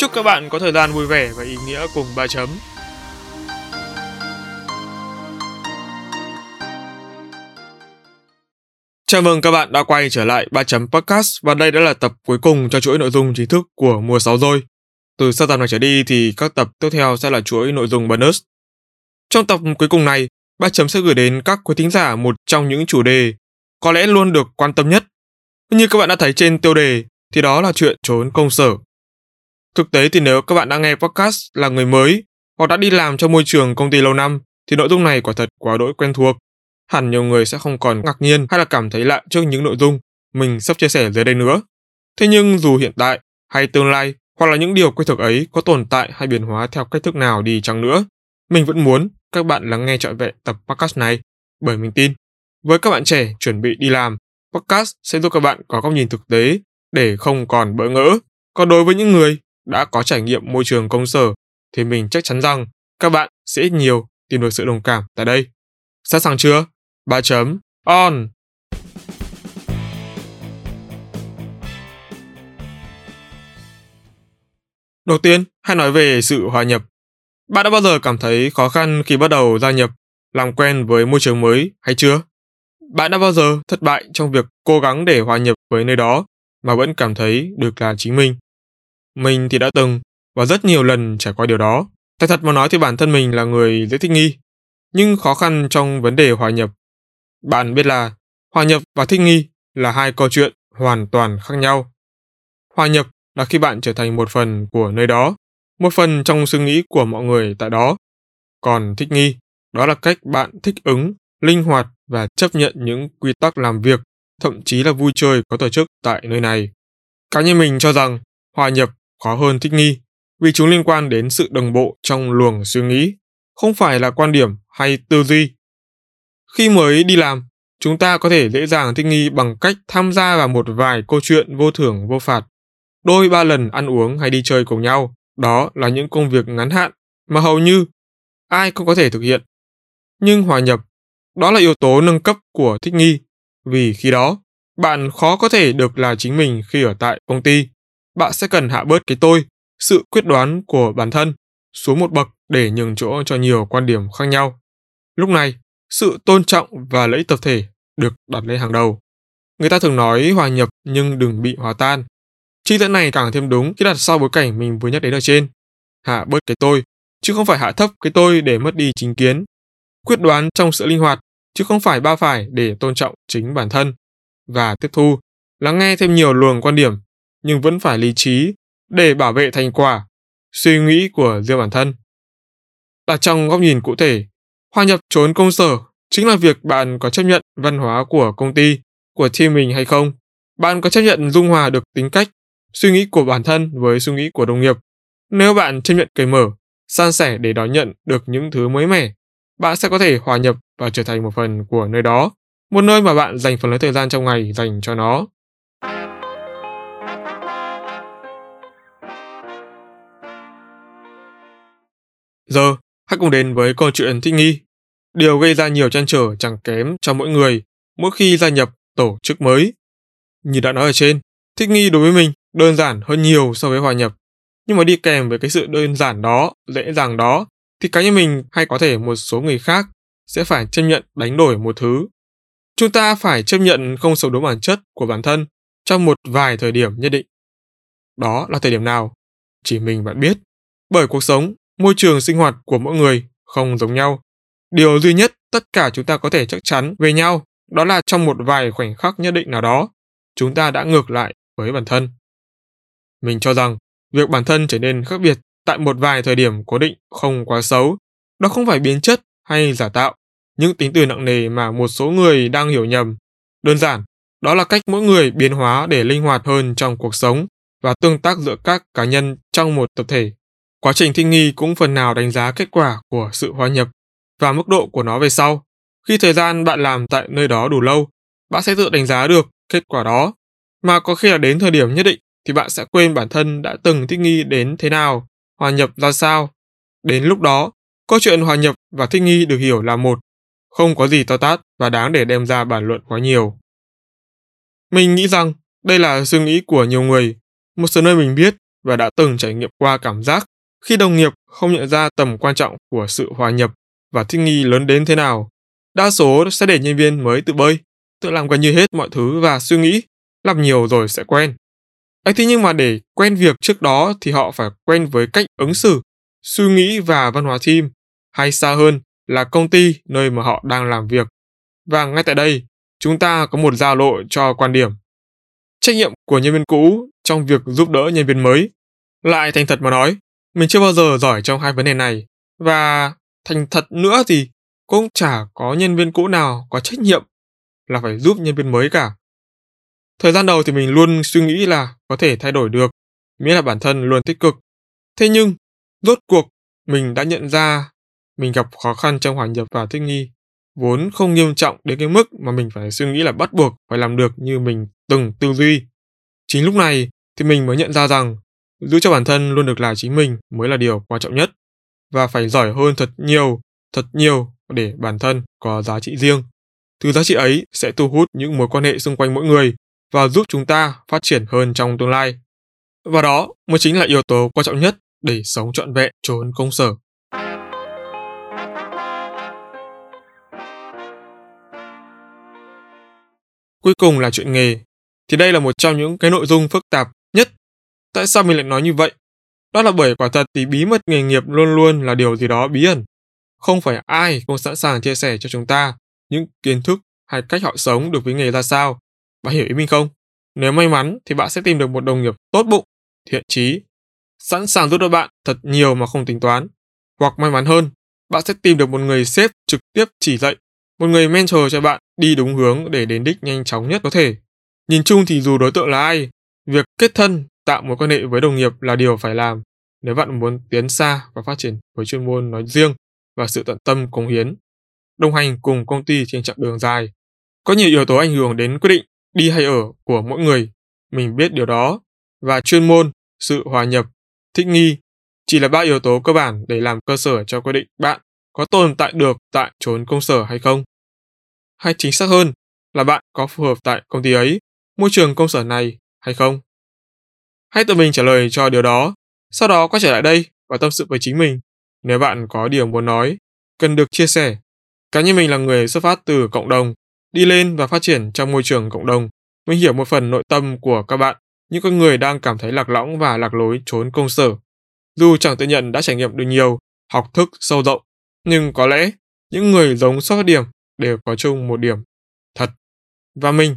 Chúc các bạn có thời gian vui vẻ và ý nghĩa cùng ba chấm. Chào mừng các bạn đã quay trở lại 3 chấm podcast và đây đã là tập cuối cùng cho chuỗi nội dung chính thức của mùa 6 rồi. Từ sau tập này trở đi thì các tập tiếp theo sẽ là chuỗi nội dung bonus. Trong tập cuối cùng này, 3 chấm sẽ gửi đến các quý thính giả một trong những chủ đề có lẽ luôn được quan tâm nhất. Như các bạn đã thấy trên tiêu đề thì đó là chuyện trốn công sở. Thực tế thì nếu các bạn đã nghe podcast là người mới hoặc đã đi làm trong môi trường công ty lâu năm thì nội dung này quả thật quá đỗi quen thuộc. Hẳn nhiều người sẽ không còn ngạc nhiên hay là cảm thấy lạ trước những nội dung mình sắp chia sẻ dưới đây nữa. Thế nhưng dù hiện tại hay tương lai hoặc là những điều quen thuộc ấy có tồn tại hay biến hóa theo cách thức nào đi chăng nữa, mình vẫn muốn các bạn lắng nghe trọn vẹn tập podcast này bởi mình tin với các bạn trẻ chuẩn bị đi làm, podcast sẽ giúp các bạn có góc nhìn thực tế để không còn bỡ ngỡ. Còn đối với những người đã có trải nghiệm môi trường công sở thì mình chắc chắn rằng các bạn sẽ ít nhiều tìm được sự đồng cảm tại đây. Sẵn sàng chưa? 3 chấm on. Đầu tiên, hãy nói về sự hòa nhập. Bạn đã bao giờ cảm thấy khó khăn khi bắt đầu gia nhập, làm quen với môi trường mới hay chưa? Bạn đã bao giờ thất bại trong việc cố gắng để hòa nhập với nơi đó mà vẫn cảm thấy được là chính mình? Mình thì đã từng và rất nhiều lần trải qua điều đó. Thật thật mà nói thì bản thân mình là người dễ thích nghi, nhưng khó khăn trong vấn đề hòa nhập. Bạn biết là hòa nhập và thích nghi là hai câu chuyện hoàn toàn khác nhau. Hòa nhập là khi bạn trở thành một phần của nơi đó, một phần trong suy nghĩ của mọi người tại đó. Còn thích nghi, đó là cách bạn thích ứng, linh hoạt và chấp nhận những quy tắc làm việc, thậm chí là vui chơi có tổ chức tại nơi này. Cá nhân mình cho rằng hòa nhập khó hơn thích nghi vì chúng liên quan đến sự đồng bộ trong luồng suy nghĩ, không phải là quan điểm hay tư duy. Khi mới đi làm, chúng ta có thể dễ dàng thích nghi bằng cách tham gia vào một vài câu chuyện vô thưởng vô phạt. Đôi ba lần ăn uống hay đi chơi cùng nhau, đó là những công việc ngắn hạn mà hầu như ai cũng có thể thực hiện. Nhưng hòa nhập, đó là yếu tố nâng cấp của thích nghi, vì khi đó, bạn khó có thể được là chính mình khi ở tại công ty bạn sẽ cần hạ bớt cái tôi, sự quyết đoán của bản thân xuống một bậc để nhường chỗ cho nhiều quan điểm khác nhau. Lúc này, sự tôn trọng và lợi ích tập thể được đặt lên hàng đầu. Người ta thường nói hòa nhập nhưng đừng bị hòa tan. Chi tiết này càng thêm đúng khi đặt sau bối cảnh mình vừa nhắc đến ở trên. Hạ bớt cái tôi, chứ không phải hạ thấp cái tôi để mất đi chính kiến. Quyết đoán trong sự linh hoạt, chứ không phải ba phải để tôn trọng chính bản thân. Và tiếp thu, lắng nghe thêm nhiều luồng quan điểm nhưng vẫn phải lý trí để bảo vệ thành quả, suy nghĩ của riêng bản thân. Đặt trong góc nhìn cụ thể, hòa nhập trốn công sở chính là việc bạn có chấp nhận văn hóa của công ty, của team mình hay không. Bạn có chấp nhận dung hòa được tính cách, suy nghĩ của bản thân với suy nghĩ của đồng nghiệp. Nếu bạn chấp nhận cởi mở, san sẻ để đón nhận được những thứ mới mẻ, bạn sẽ có thể hòa nhập và trở thành một phần của nơi đó, một nơi mà bạn dành phần lớn thời gian trong ngày dành cho nó. Giờ, hãy cùng đến với câu chuyện thích nghi. Điều gây ra nhiều trăn trở chẳng kém cho mỗi người mỗi khi gia nhập tổ chức mới. Như đã nói ở trên, thích nghi đối với mình đơn giản hơn nhiều so với hòa nhập. Nhưng mà đi kèm với cái sự đơn giản đó, dễ dàng đó, thì cá nhân mình hay có thể một số người khác sẽ phải chấp nhận đánh đổi một thứ. Chúng ta phải chấp nhận không sống đúng bản chất của bản thân trong một vài thời điểm nhất định. Đó là thời điểm nào? Chỉ mình bạn biết. Bởi cuộc sống môi trường sinh hoạt của mỗi người không giống nhau. Điều duy nhất tất cả chúng ta có thể chắc chắn về nhau đó là trong một vài khoảnh khắc nhất định nào đó, chúng ta đã ngược lại với bản thân. Mình cho rằng việc bản thân trở nên khác biệt tại một vài thời điểm cố định không quá xấu, đó không phải biến chất hay giả tạo, những tính từ nặng nề mà một số người đang hiểu nhầm. Đơn giản, đó là cách mỗi người biến hóa để linh hoạt hơn trong cuộc sống, và tương tác giữa các cá nhân trong một tập thể. Quá trình thích nghi cũng phần nào đánh giá kết quả của sự hòa nhập và mức độ của nó về sau. Khi thời gian bạn làm tại nơi đó đủ lâu, bạn sẽ tự đánh giá được kết quả đó. Mà có khi là đến thời điểm nhất định thì bạn sẽ quên bản thân đã từng thích nghi đến thế nào, hòa nhập ra sao. Đến lúc đó, câu chuyện hòa nhập và thích nghi được hiểu là một, không có gì to tát và đáng để đem ra bàn luận quá nhiều. Mình nghĩ rằng đây là suy nghĩ của nhiều người, một số nơi mình biết và đã từng trải nghiệm qua cảm giác khi đồng nghiệp không nhận ra tầm quan trọng của sự hòa nhập và thích nghi lớn đến thế nào. Đa số sẽ để nhân viên mới tự bơi, tự làm gần như hết mọi thứ và suy nghĩ, làm nhiều rồi sẽ quen. ấy thế nhưng mà để quen việc trước đó thì họ phải quen với cách ứng xử, suy nghĩ và văn hóa team, hay xa hơn là công ty nơi mà họ đang làm việc. Và ngay tại đây, chúng ta có một giao lộ cho quan điểm. Trách nhiệm của nhân viên cũ trong việc giúp đỡ nhân viên mới. Lại thành thật mà nói, mình chưa bao giờ giỏi trong hai vấn đề này. Và thành thật nữa thì cũng chả có nhân viên cũ nào có trách nhiệm là phải giúp nhân viên mới cả. Thời gian đầu thì mình luôn suy nghĩ là có thể thay đổi được, miễn là bản thân luôn tích cực. Thế nhưng, rốt cuộc, mình đã nhận ra mình gặp khó khăn trong hòa nhập và thích nghi, vốn không nghiêm trọng đến cái mức mà mình phải suy nghĩ là bắt buộc phải làm được như mình từng tư duy. Chính lúc này thì mình mới nhận ra rằng giữ cho bản thân luôn được là chính mình mới là điều quan trọng nhất và phải giỏi hơn thật nhiều, thật nhiều để bản thân có giá trị riêng. Từ giá trị ấy sẽ thu hút những mối quan hệ xung quanh mỗi người và giúp chúng ta phát triển hơn trong tương lai. Và đó mới chính là yếu tố quan trọng nhất để sống trọn vẹn trốn công sở. Cuối cùng là chuyện nghề. Thì đây là một trong những cái nội dung phức tạp. Tại sao mình lại nói như vậy? Đó là bởi quả thật thì bí mật nghề nghiệp luôn luôn là điều gì đó bí ẩn. Không phải ai cũng sẵn sàng chia sẻ cho chúng ta những kiến thức hay cách họ sống được với nghề ra sao. Bạn hiểu ý mình không? Nếu may mắn thì bạn sẽ tìm được một đồng nghiệp tốt bụng, thiện trí, sẵn sàng giúp đỡ bạn thật nhiều mà không tính toán. Hoặc may mắn hơn, bạn sẽ tìm được một người sếp trực tiếp chỉ dạy, một người mentor cho bạn đi đúng hướng để đến đích nhanh chóng nhất có thể. Nhìn chung thì dù đối tượng là ai, việc kết thân, tạo mối quan hệ với đồng nghiệp là điều phải làm nếu bạn muốn tiến xa và phát triển với chuyên môn nói riêng và sự tận tâm cống hiến đồng hành cùng công ty trên chặng đường dài. Có nhiều yếu tố ảnh hưởng đến quyết định đi hay ở của mỗi người, mình biết điều đó, và chuyên môn, sự hòa nhập, thích nghi chỉ là ba yếu tố cơ bản để làm cơ sở cho quyết định bạn có tồn tại được tại chốn công sở hay không. Hay chính xác hơn là bạn có phù hợp tại công ty ấy, môi trường công sở này hay không. Hãy tự mình trả lời cho điều đó, sau đó quay trở lại đây và tâm sự với chính mình. Nếu bạn có điều muốn nói, cần được chia sẻ Cá nhân mình là người xuất phát từ cộng đồng, đi lên và phát triển trong môi trường cộng đồng. Mình hiểu một phần nội tâm của các bạn, những con người đang cảm thấy lạc lõng và lạc lối trốn công sở. Dù chẳng tự nhận đã trải nghiệm được nhiều, học thức sâu rộng, nhưng có lẽ những người giống xuất phát điểm đều có chung một điểm. Thật. Và mình,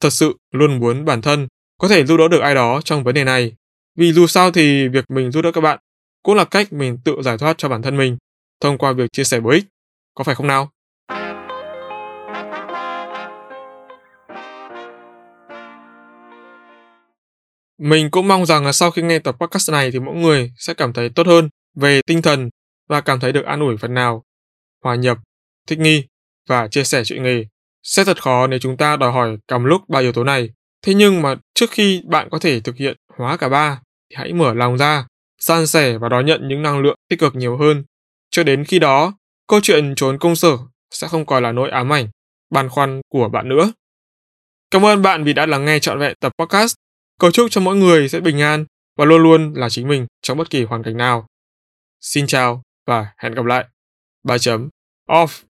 thật sự luôn muốn bản thân có thể giúp đỡ được ai đó trong vấn đề này. Vì dù sao thì việc mình giúp đỡ các bạn cũng là cách mình tự giải thoát cho bản thân mình thông qua việc chia sẻ bổ ích có phải không nào? Mình cũng mong rằng là sau khi nghe tập podcast này thì mỗi người sẽ cảm thấy tốt hơn về tinh thần và cảm thấy được an ủi phần nào, hòa nhập, thích nghi và chia sẻ chuyện nghề. Sẽ thật khó nếu chúng ta đòi hỏi cầm lúc ba yếu tố này. Thế nhưng mà trước khi bạn có thể thực hiện hóa cả ba thì hãy mở lòng ra, san sẻ và đón nhận những năng lượng tích cực nhiều hơn. Cho đến khi đó, câu chuyện trốn công sở sẽ không còn là nỗi ám ảnh, băn khoăn của bạn nữa. Cảm ơn bạn vì đã lắng nghe trọn vẹn tập podcast. Cầu chúc cho mỗi người sẽ bình an và luôn luôn là chính mình trong bất kỳ hoàn cảnh nào. Xin chào và hẹn gặp lại. 3 chấm off.